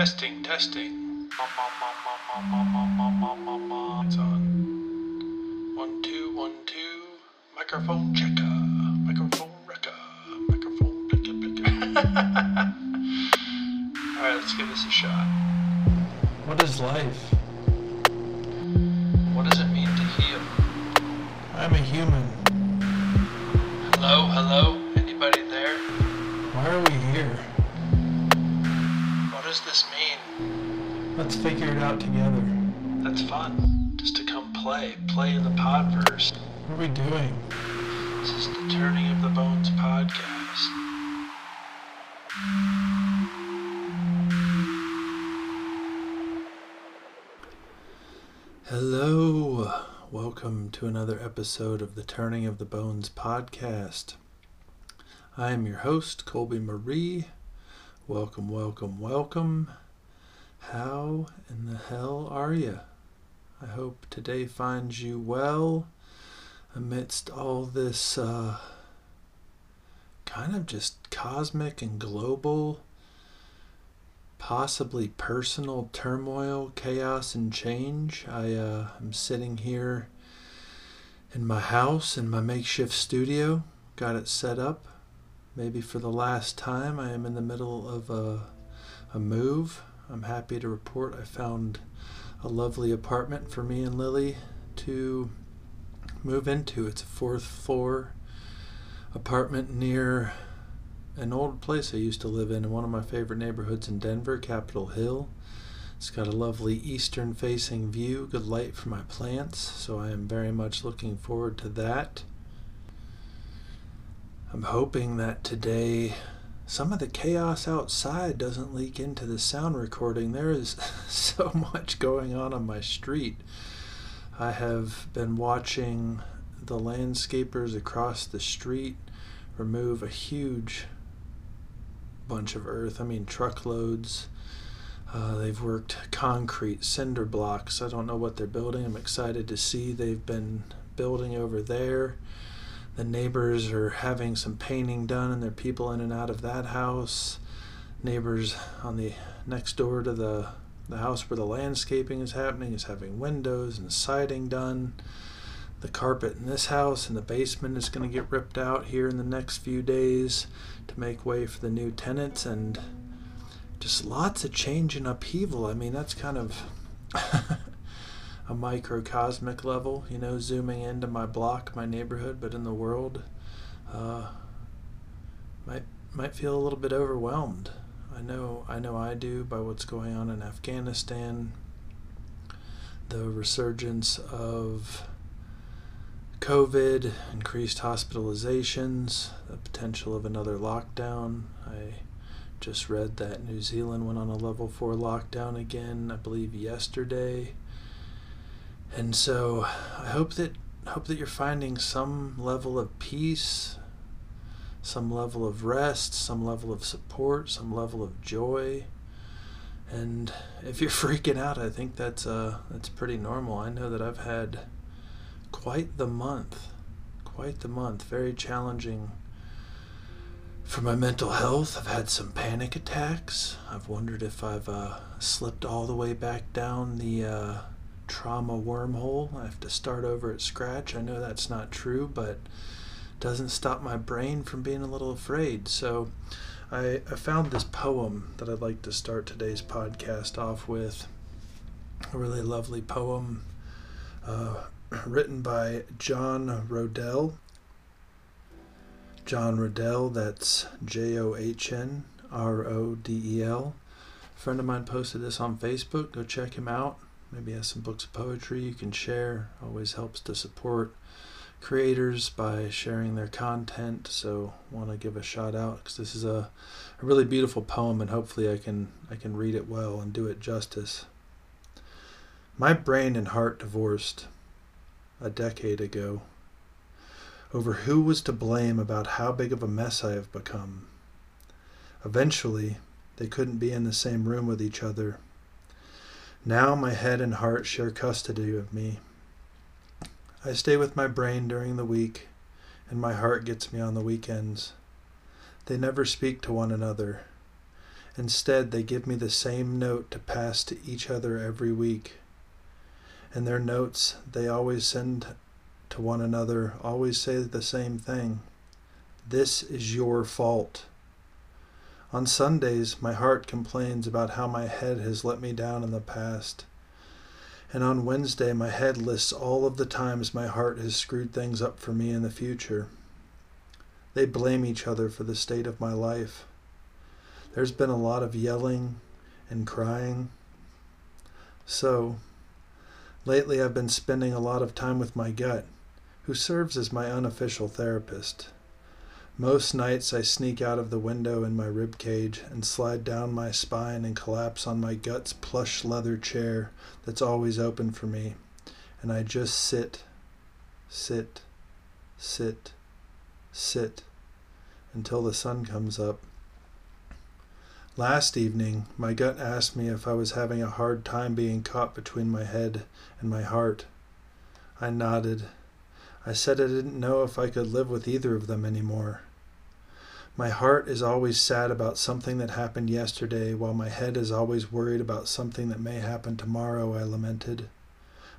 Testing, testing. It's on. One, two, one, two. Microphone checker. Microphone wrecker. Microphone picker picker. Alright, let's give this a shot. What is life? What does it mean to heal? I'm a human. Hello, hello? Anybody there? Why are we here? Figure it out together. That's fun. Just to come play. Play in the podverse. What are we doing? This is the Turning of the Bones podcast. Hello. Welcome to another episode of the Turning of the Bones podcast. I am your host, Colby Marie. Welcome, welcome, welcome. How in the hell are you? I hope today finds you well amidst all this uh, kind of just cosmic and global, possibly personal turmoil, chaos, and change. I uh, am sitting here in my house in my makeshift studio, got it set up. Maybe for the last time, I am in the middle of a, a move. I'm happy to report I found a lovely apartment for me and Lily to move into. It's a fourth floor apartment near an old place I used to live in in one of my favorite neighborhoods in Denver, Capitol Hill. It's got a lovely eastern facing view, good light for my plants, so I am very much looking forward to that. I'm hoping that today some of the chaos outside doesn't leak into the sound recording. There is so much going on on my street. I have been watching the landscapers across the street remove a huge bunch of earth. I mean, truckloads. Uh, they've worked concrete, cinder blocks. I don't know what they're building. I'm excited to see they've been building over there. The neighbors are having some painting done, and there are people in and out of that house. Neighbors on the next door to the the house where the landscaping is happening is having windows and siding done. The carpet in this house in the basement is going to get ripped out here in the next few days to make way for the new tenants and just lots of change and upheaval. I mean, that's kind of a microcosmic level, you know, zooming into my block, my neighborhood, but in the world, uh, might might feel a little bit overwhelmed. I know, I know, I do by what's going on in Afghanistan, the resurgence of COVID, increased hospitalizations, the potential of another lockdown. I just read that New Zealand went on a level four lockdown again, I believe yesterday. And so I hope that hope that you're finding some level of peace, some level of rest, some level of support, some level of joy. And if you're freaking out, I think that's uh that's pretty normal. I know that I've had quite the month, quite the month, very challenging for my mental health. I've had some panic attacks. I've wondered if I've uh, slipped all the way back down the uh, trauma wormhole. I have to start over at scratch. I know that's not true, but doesn't stop my brain from being a little afraid. So I, I found this poem that I'd like to start today's podcast off with. A really lovely poem uh, written by John Roedel. John Roedel, that's J O H N R O D E L. Friend of mine posted this on Facebook. Go check him out. Maybe has some books of poetry you can share. Always helps to support creators by sharing their content. So want to give a shout out because this is a, a really beautiful poem and hopefully I can I can read it well and do it justice. My brain and heart divorced a decade ago over who was to blame about how big of a mess I have become. Eventually, they couldn't be in the same room with each other. Now my head and heart share custody of me. I stay with my brain during the week, and my heart gets me on the weekends. They never speak to one another. Instead, they give me the same note to pass to each other every week. And their notes they always send to one another always say the same thing This is your fault. On Sundays, my heart complains about how my head has let me down in the past. And on Wednesday, my head lists all of the times my heart has screwed things up for me in the future. They blame each other for the state of my life. There's been a lot of yelling and crying. So, lately I've been spending a lot of time with my gut, who serves as my unofficial therapist. Most nights I sneak out of the window in my rib cage and slide down my spine and collapse on my gut's plush leather chair that's always open for me, and I just sit, sit, sit, sit until the sun comes up. Last evening, my gut asked me if I was having a hard time being caught between my head and my heart. I nodded. I said I didn't know if I could live with either of them anymore. My heart is always sad about something that happened yesterday, while my head is always worried about something that may happen tomorrow, I lamented.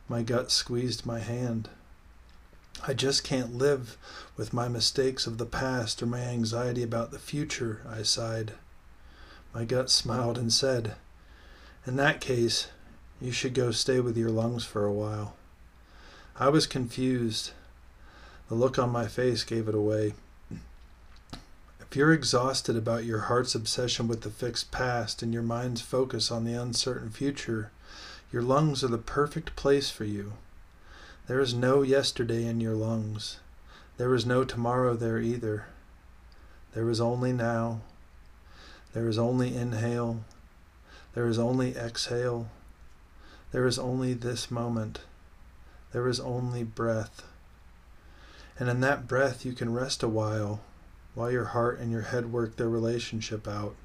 My gut squeezed my hand. I just can't live with my mistakes of the past or my anxiety about the future, I sighed. My gut smiled and said, In that case, you should go stay with your lungs for a while. I was confused. The look on my face gave it away. If you're exhausted about your heart's obsession with the fixed past and your mind's focus on the uncertain future, your lungs are the perfect place for you. There is no yesterday in your lungs. There is no tomorrow there either. There is only now. There is only inhale. There is only exhale. There is only this moment. There is only breath. And in that breath, you can rest a while while your heart and your head work their relationship out.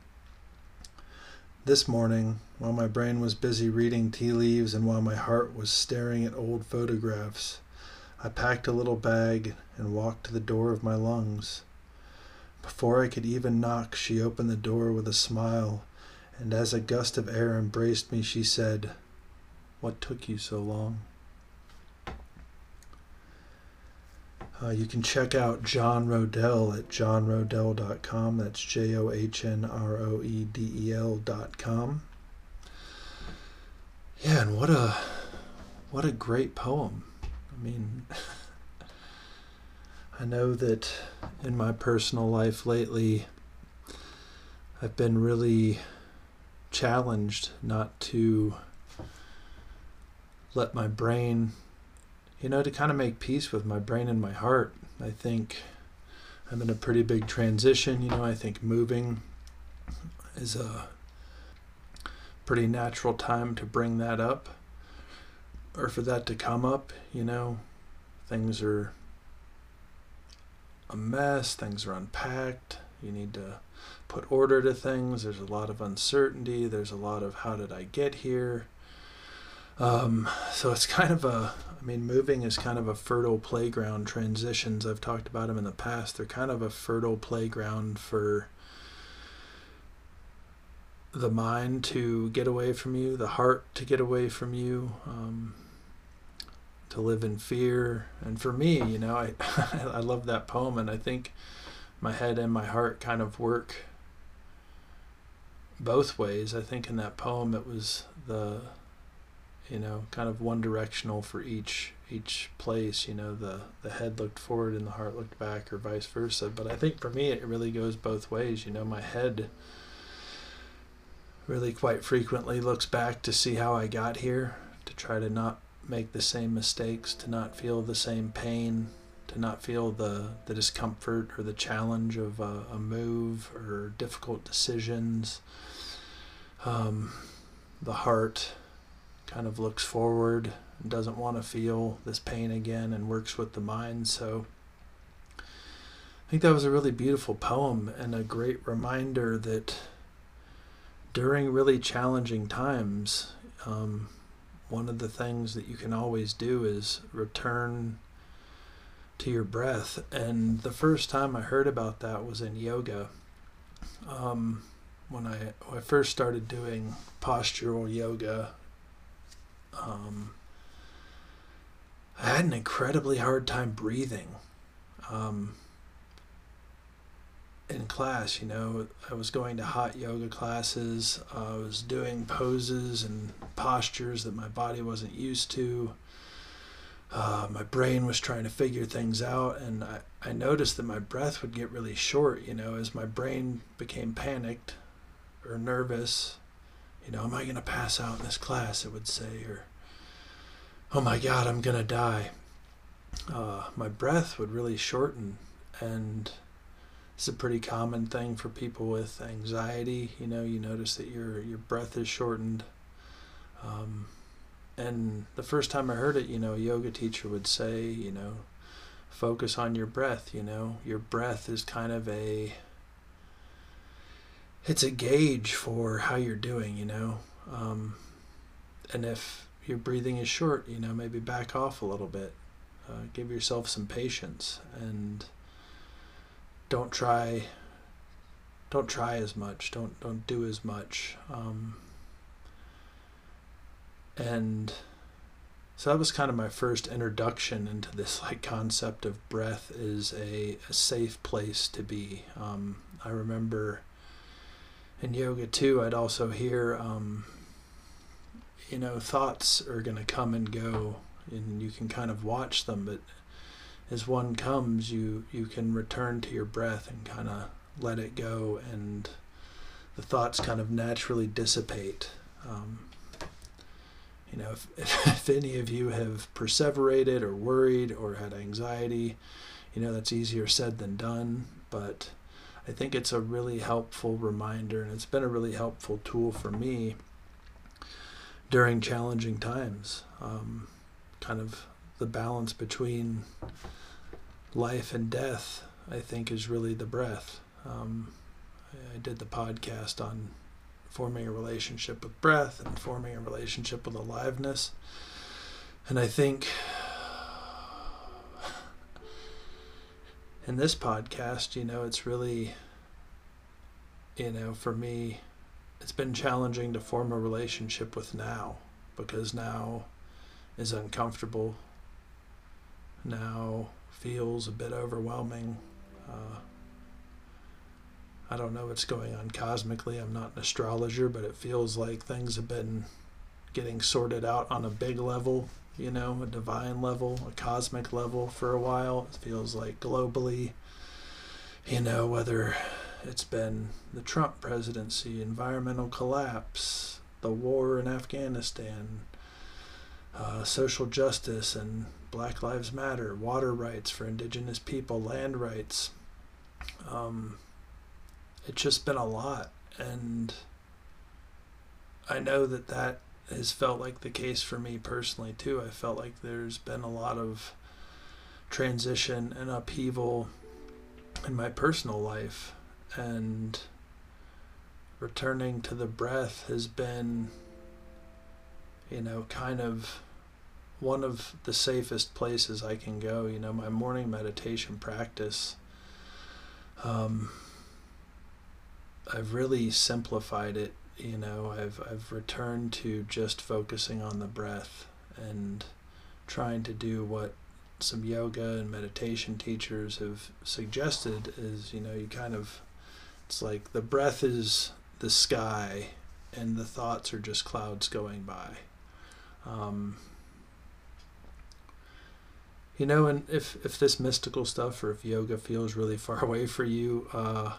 This morning, while my brain was busy reading tea leaves and while my heart was staring at old photographs, I packed a little bag and walked to the door of my lungs. Before I could even knock, she opened the door with a smile, and as a gust of air embraced me, she said, What took you so long? Uh, you can check out John Roedel at johnroedel.com. That's J O H N R O E D E L.com. Yeah, and what a what a great poem. I mean, I know that in my personal life lately, I've been really challenged not to let my brain you know, to kind of make peace with my brain and my heart. I think I'm in a pretty big transition. You know, I think moving is a pretty natural time to bring that up or for that to come up. You know, things are a mess, things are unpacked. You need to put order to things. There's a lot of uncertainty. There's a lot of how did I get here? Um, so it's kind of a, I mean, moving is kind of a fertile playground. Transitions, I've talked about them in the past, they're kind of a fertile playground for the mind to get away from you, the heart to get away from you, um, to live in fear. And for me, you know, I, I love that poem, and I think my head and my heart kind of work both ways. I think in that poem, it was the you know, kind of one directional for each each place. You know, the the head looked forward and the heart looked back, or vice versa. But I think for me, it really goes both ways. You know, my head really quite frequently looks back to see how I got here, to try to not make the same mistakes, to not feel the same pain, to not feel the, the discomfort or the challenge of a, a move or difficult decisions. Um, the heart kind of looks forward doesn't want to feel this pain again and works with the mind. So I think that was a really beautiful poem and a great reminder that during really challenging times, um, one of the things that you can always do is return to your breath. And the first time I heard about that was in yoga. Um, when I when I first started doing postural yoga, um, I had an incredibly hard time breathing. Um, in class, you know, I was going to hot yoga classes. Uh, I was doing poses and postures that my body wasn't used to. Uh, my brain was trying to figure things out, and I, I noticed that my breath would get really short, you know, as my brain became panicked or nervous. You know, am I going to pass out in this class? It would say, or, oh my God, I'm going to die. Uh, my breath would really shorten, and it's a pretty common thing for people with anxiety. You know, you notice that your your breath is shortened. Um, and the first time I heard it, you know, a yoga teacher would say, you know, focus on your breath. You know, your breath is kind of a it's a gauge for how you're doing. You know, um, and if your breathing is short, you know, maybe back off a little bit. Uh, give yourself some patience and don't try don't try as much don't don't do as much um, and so that was kind of my first introduction into this like concept of breath is a, a safe place to be um, i remember in yoga too i'd also hear um, you know thoughts are going to come and go and you can kind of watch them but as one comes, you you can return to your breath and kind of let it go, and the thoughts kind of naturally dissipate. Um, you know, if, if any of you have perseverated or worried or had anxiety, you know that's easier said than done. But I think it's a really helpful reminder, and it's been a really helpful tool for me during challenging times. Um, kind of the balance between life and death, I think, is really the breath. Um, I did the podcast on forming a relationship with breath and forming a relationship with aliveness. And I think in this podcast, you know, it's really, you know, for me, it's been challenging to form a relationship with now because now is uncomfortable now feels a bit overwhelming. Uh, I don't know what's going on cosmically. I'm not an astrologer, but it feels like things have been getting sorted out on a big level, you know, a divine level, a cosmic level for a while. It feels like globally, you know, whether it's been the Trump presidency, environmental collapse, the war in Afghanistan, uh, social justice and Black Lives Matter, water rights for indigenous people, land rights. Um, it's just been a lot. And I know that that has felt like the case for me personally, too. I felt like there's been a lot of transition and upheaval in my personal life. And returning to the breath has been, you know, kind of one of the safest places I can go. You know, my morning meditation practice. Um, I've really simplified it. You know, I've I've returned to just focusing on the breath and trying to do what some yoga and meditation teachers have suggested is you know you kind of it's like the breath is the sky and the thoughts are just clouds going by. Um, you know, and if if this mystical stuff or if yoga feels really far away for you, uh,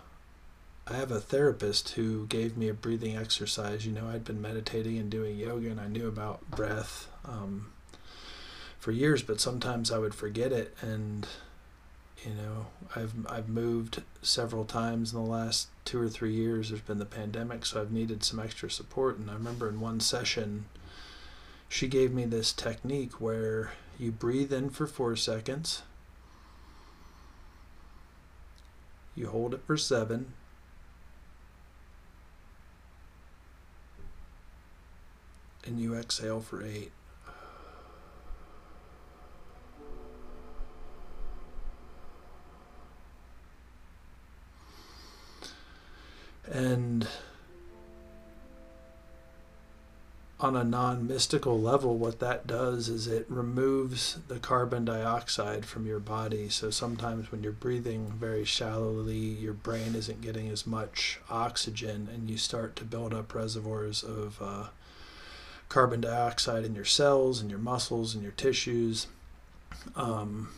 I have a therapist who gave me a breathing exercise. You know, I'd been meditating and doing yoga, and I knew about breath um, for years, but sometimes I would forget it. And you know, I've I've moved several times in the last two or three years. There's been the pandemic, so I've needed some extra support. And I remember in one session, she gave me this technique where you breathe in for four seconds. You hold it for seven. And you exhale for eight. And on a non mystical level, what that does is it removes the carbon dioxide from your body. So sometimes when you're breathing very shallowly, your brain isn't getting as much oxygen, and you start to build up reservoirs of uh, carbon dioxide in your cells and your muscles and your tissues. Um,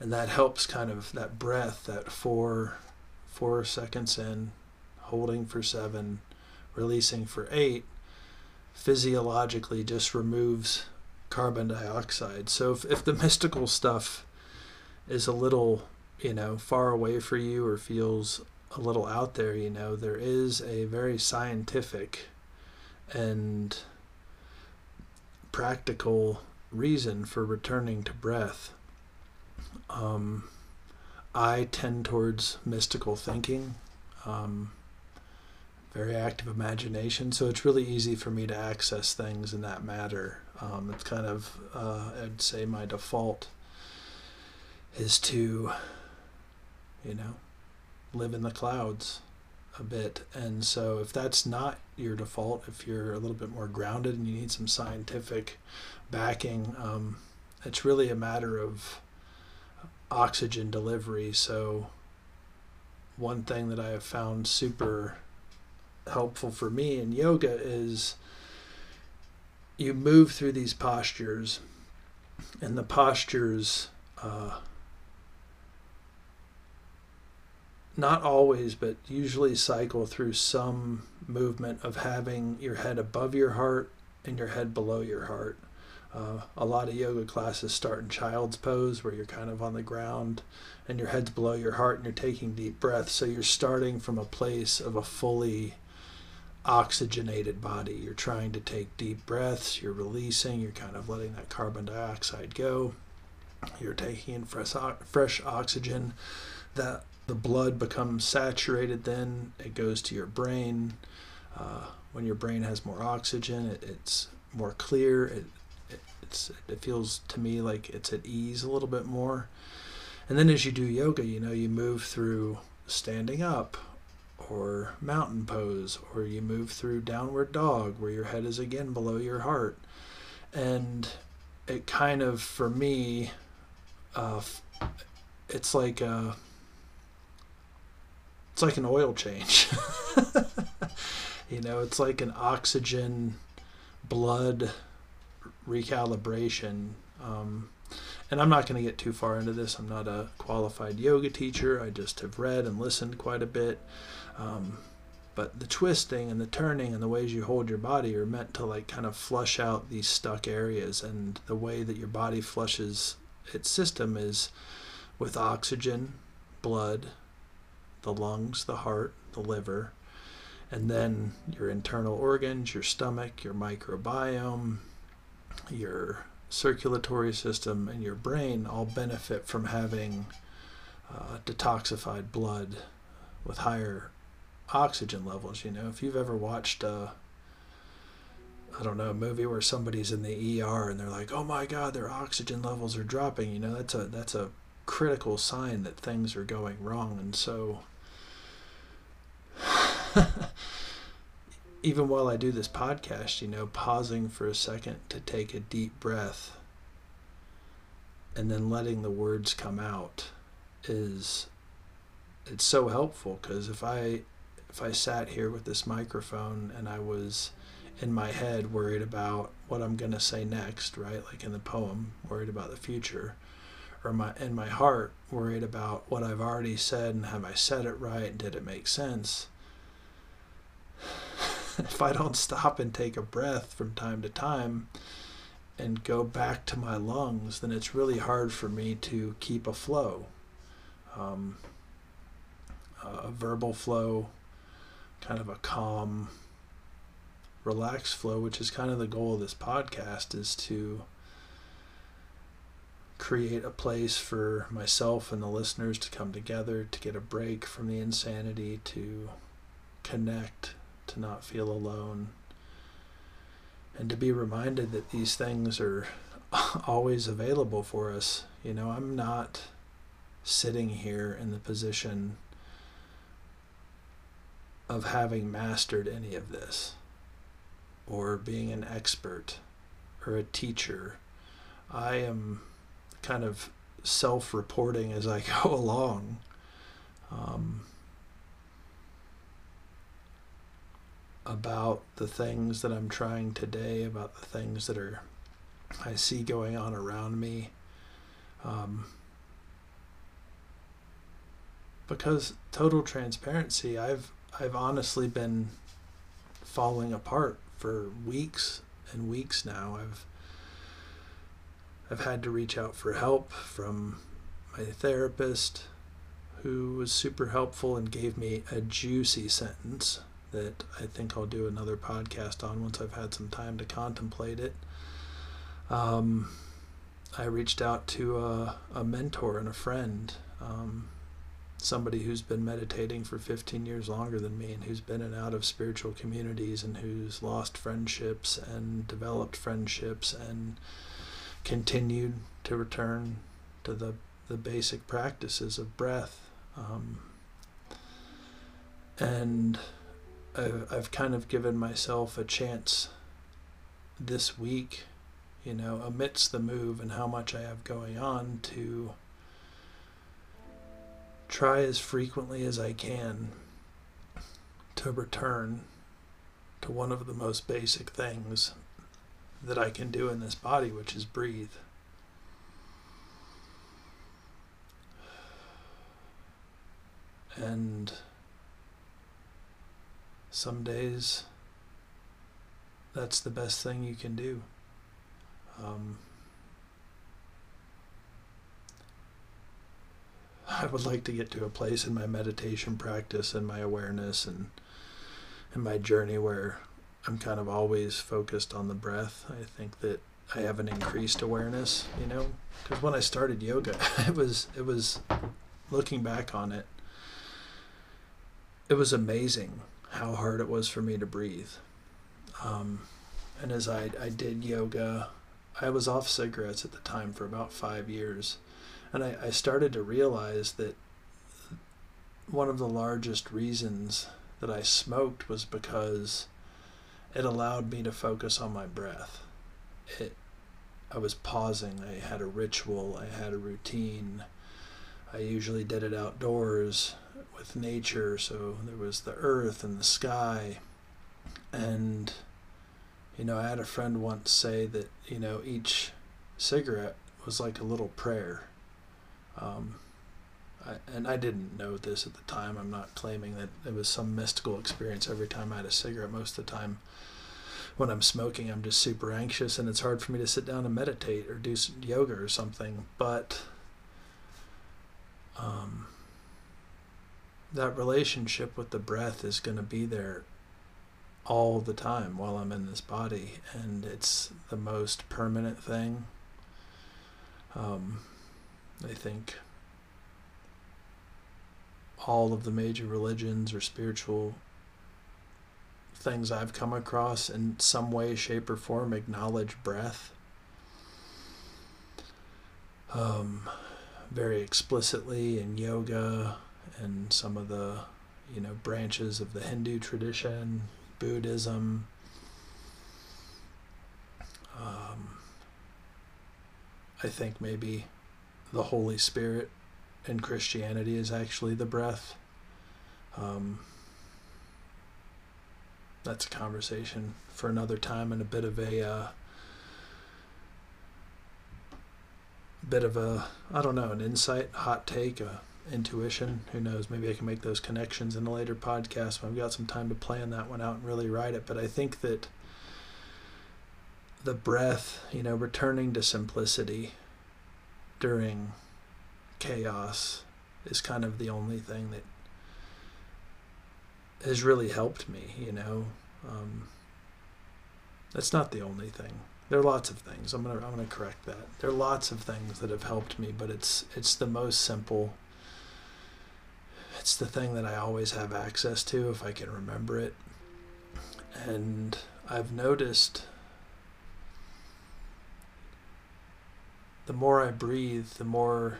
and that helps kind of that breath, that four four seconds in, holding for seven, releasing for eight physiologically just removes carbon dioxide. So if, if the mystical stuff is a little, you know, far away for you or feels a little out there, you know, there is a very scientific and practical reason for returning to breath. Um, I tend towards mystical thinking. Um, very active imagination, so it's really easy for me to access things in that matter. Um, it's kind of, uh, I'd say, my default is to, you know, live in the clouds a bit. And so, if that's not your default, if you're a little bit more grounded and you need some scientific backing, um, it's really a matter of oxygen delivery. So, one thing that I have found super helpful for me in yoga is you move through these postures, and the postures, uh, not always, but usually cycle through some movement of having your head above your heart and your head below your heart. Uh, a lot of yoga classes start in child's pose where you're kind of on the ground and your head's below your heart and you're taking deep breaths. So you're starting from a place of a fully oxygenated body. You're trying to take deep breaths, you're releasing, you're kind of letting that carbon dioxide go. You're taking in fresh, fresh oxygen. That the blood becomes saturated, then it goes to your brain. Uh, when your brain has more oxygen, it, it's more clear. It, it, it's, it feels to me like it's at ease a little bit more. And then as you do yoga, you know, you move through standing up or mountain pose, or you move through downward dog where your head is again below your heart. And it kind of, for me, uh, it's like a, it's like an oil change. you know, it's like an oxygen blood recalibration. Um, and I'm not going to get too far into this. I'm not a qualified yoga teacher. I just have read and listened quite a bit. Um, but the twisting and the turning and the ways you hold your body are meant to like kind of flush out these stuck areas. And the way that your body flushes its system is with oxygen, blood, the lungs, the heart, the liver, and then your internal organs, your stomach, your microbiome, your circulatory system, and your brain all benefit from having uh, detoxified blood with higher oxygen levels. You know, if you've ever watched, uh, I don't know, a movie where somebody's in the ER and they're like, "Oh my God, their oxygen levels are dropping," you know, that's a that's a critical sign that things are going wrong. And so, even while I do this podcast, you know, pausing for a second to take a deep breath and then letting the words come out is it's so helpful because if I if I sat here with this microphone and I was in my head worried about what I'm going to say next, right? Like in the poem, worried about the future, or my in my heart worried about what I've already said and have I said it right? Did it make sense? if I don't stop and take a breath from time to time and go back to my lungs, then it's really hard for me to keep a flow, um, a verbal flow, kind of a calm, relaxed flow, which is kind of the goal of this podcast, is to create a place for myself and the listeners to come together, to get a break from the insanity, to connect, to not feel alone, and to be reminded that these things are always available for us. You know, I'm not sitting here in the position of having mastered any of this or being an expert or a teacher. I am kind of self reporting as I go along. Um, about the things that I'm trying today, about the things that are I see going on around me. Um, because total transparency, I've I've honestly been falling apart for weeks and weeks now. I've I've had to reach out for help from my therapist who was super helpful and gave me a juicy sentence that I think I'll do another podcast on once I've had some time to contemplate it. Um, I reached out to a, a mentor and a friend, um, somebody who's been meditating for 15 years longer than me and who's been in and out of spiritual communities and who's lost friendships and developed friendships and continued to return to the, the basic practices of breath. Um, and I've, I've kind of given myself a chance this week, you know, amidst the move and how much I have going on to try as frequently as I can to return to one of the most basic things that I can do in this body, which is breathe. And some days that's the best thing you can do. Um, I would like to get to a place in my meditation practice and my awareness and in my journey where I'm kind of always focused on the breath. I think that I have an increased awareness, you know, because when I started yoga, it was it was looking back on it, it was amazing how hard it was for me to breathe. Um, and as I, I did yoga, I was off cigarettes at the time for about five years. And I, I started to realize that one of the largest reasons that I smoked was because it allowed me to focus on my breath. It, I was pausing. I had a ritual. I had a routine. I usually did it outdoors with nature. So there was the earth and the sky. And, you know, I had a friend once say that, you know, each cigarette was like a little prayer. Um, I, and I didn't know this at the time. I'm not claiming that it was some mystical experience every time I had a cigarette. Most of the time, when I'm smoking, I'm just super anxious and it's hard for me to sit down and meditate or do yoga or something. But um, that relationship with the breath is going to be there all the time while I'm in this body, and it's the most permanent thing. Um, I think all of the major religions or spiritual things I've come across in some way, shape, or form acknowledge breath um, very explicitly in yoga and some of the you know branches of the Hindu tradition, Buddhism. Um, I think maybe the Holy Spirit in Christianity is actually the breath. Um, that's a conversation for another time and a bit of a uh, bit of a I don't know an insight, hot take, a intuition. Who knows? Maybe I can make those connections in a later podcast when I've got some time to plan that one out and really write it. But I think that the breath, you know, returning to simplicity during chaos is kind of the only thing that has really helped me, you know. Um, that's not the only thing. There are lots of things. I'm gonna I'm gonna correct that. There are lots of things that have helped me, but it's it's the most simple it's the thing that I always have access to if I can remember it. And I've noticed the more I breathe, the more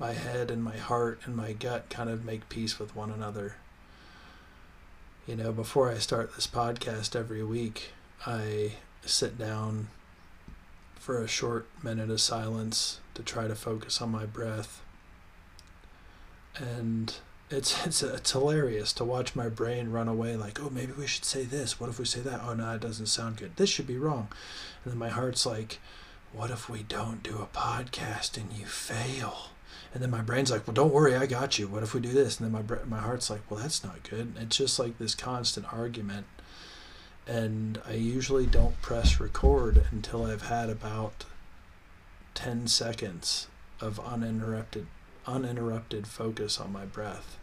my head and my heart and my gut kind of make peace with one another. You know, before I start this podcast every week, I sit down for a short minute of silence to try to focus on my breath. And it's it's it's hilarious to watch my brain run away like, "Oh, maybe we should say this. What if we say that? Oh, no, it doesn't sound good. This should be wrong." And then my heart's like, "What if we don't do a podcast and you fail?" And then my brain's like, "Well, don't worry, I got you. What if we do this?" And then my my heart's like, "Well, that's not good." It's just like this constant argument. And I usually don't press record until I've had about 10 seconds of uninterrupted uninterrupted focus on my breath.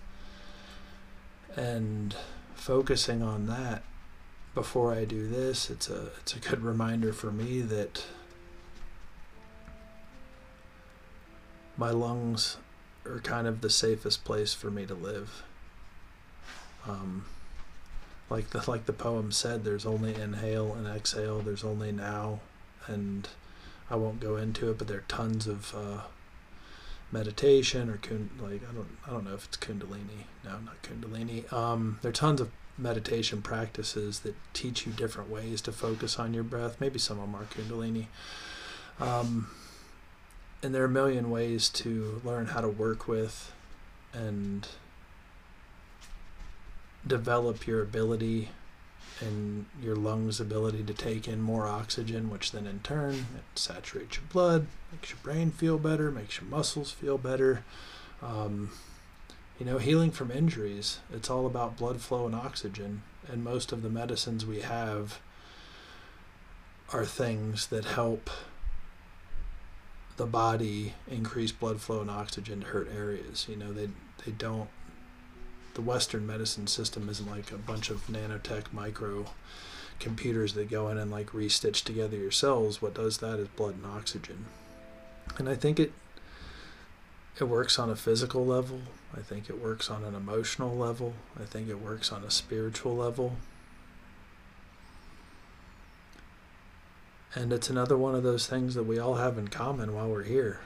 And focusing on that before I do this, it's a it's a good reminder for me that my lungs are kind of the safest place for me to live. Um, like the like the poem said, there's only inhale and exhale. There's only now, and I won't go into it, but there are tons of uh, meditation or kund- like I don't I don't know if it's Kundalini. No, not Kundalini. Um, there are tons of meditation practices that teach you different ways to focus on your breath. Maybe some of them are Kundalini. Um, and there are a million ways to learn how to work with and develop your ability and your lungs' ability to take in more oxygen, which then in turn saturates your blood, makes your brain feel better, makes your muscles feel better. Um, you know, healing from injuries, it's all about blood flow and oxygen. And most of the medicines we have are things that help the body increase blood flow and oxygen to hurt areas. You know, they they don't. The Western medicine system isn't like a bunch of nanotech micro computers that go in and like restitch together your cells. What does that is blood and oxygen. And I think it it works on a physical level. I think it works on an emotional level. I think it works on a spiritual level. And it's another one of those things that we all have in common while we're here.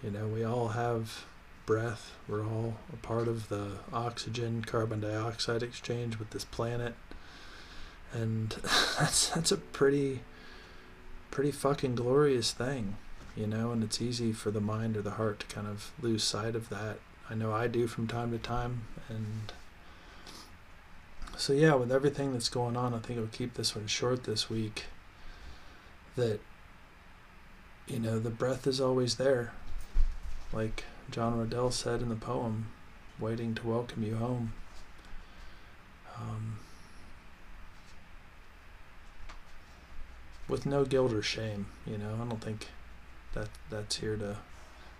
You know, we all have breath. We're all a part of the oxygen carbon dioxide exchange with this planet. And that's that's a pretty pretty fucking glorious thing, you know, and it's easy for the mind or the heart to kind of lose sight of that. I know I do from time to time and so yeah, with everything that's going on, I think I'll keep this one short this week that you know the breath is always there like john Roedel said in the poem waiting to welcome you home. Um, with no guilt or shame you know? I don't think that that's here to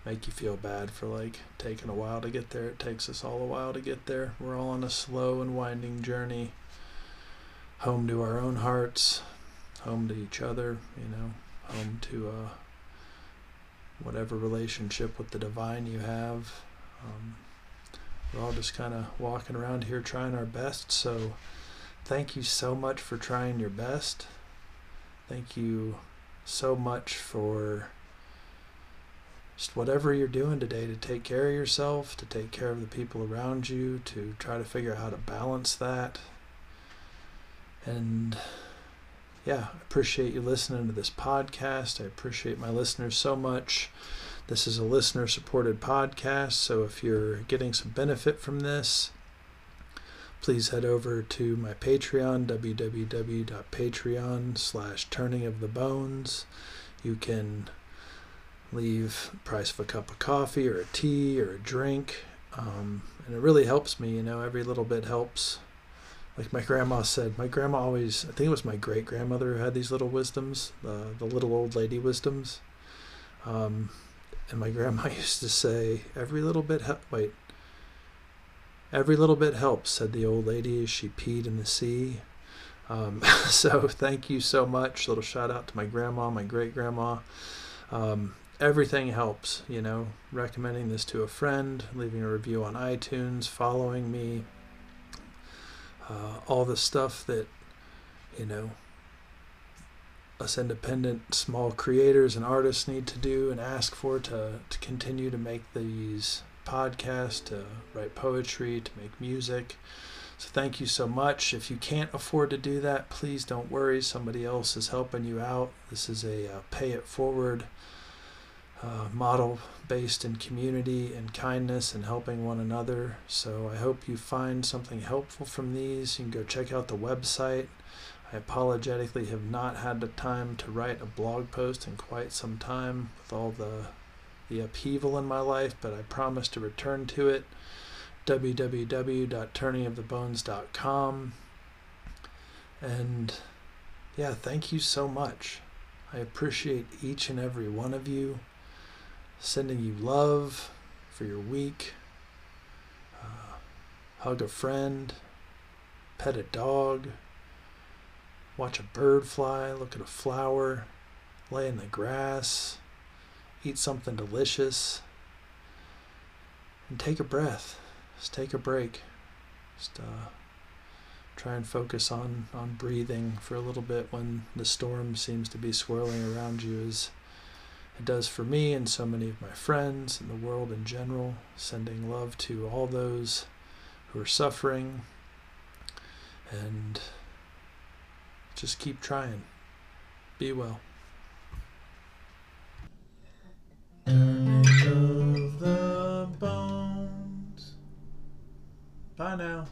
make you feel bad for like taking a while to get there. It takes us all a while to get there. We're all on a slow and winding journey home to our own hearts home to each other, you know, home to uh, whatever relationship with the divine you have. Um, we're all just kind of walking around here trying our best. So, thank you so much for trying your best. Thank you so much for just whatever you're doing today to take care of yourself, to take care of the people around you, to try to figure out how to balance that. And yeah, I appreciate you listening to this podcast. I appreciate my listeners so much. This is a listener supported podcast, so if you're getting some benefit from this, please head over to my Patreon, www.patreon slash turning of the bones. You can leave price of a cup of coffee or a tea or a drink. Um, and it really helps me, you know, every little bit helps like my grandma said, my grandma always, I think it was my great grandmother who had these little wisdoms, the, the little old lady wisdoms. Um, and my grandma used to say, every little bit, he- wait, every little bit helps, said the old lady as she peed in the sea. Um, so thank you so much. Little shout out to my grandma, my great grandma. Um, everything helps, you know, recommending this to a friend, leaving a review on iTunes, following me, uh, all the stuff that you know us independent small creators and artists need to do and ask for to, to continue to make these podcasts to write poetry to make music So thank you so much. If you can't afford to do that, please don't worry. Somebody else is helping you out. This is a uh, pay it forward uh, model based in community and kindness and helping one another. So I hope you find something helpful from these. You can go check out the website. I apologetically have not had the time to write a blog post in quite some time with all the the upheaval in my life, but I promise to return to it. www.turningofthebones.com. And yeah, thank you so much. I appreciate each and every one of you. Sending you love for your week. Uh, hug a friend. Pet a dog. Watch a bird fly. Look at a flower. Lay in the grass eat something delicious, and take a breath. Just take a break. Just uh, try and focus on, on breathing for a little bit when the storm seems to be swirling around you, as it does for me and so many of my friends and the world in general, sending love to all those who are suffering and just keep trying. Be well. Turning of the bones. Bye now.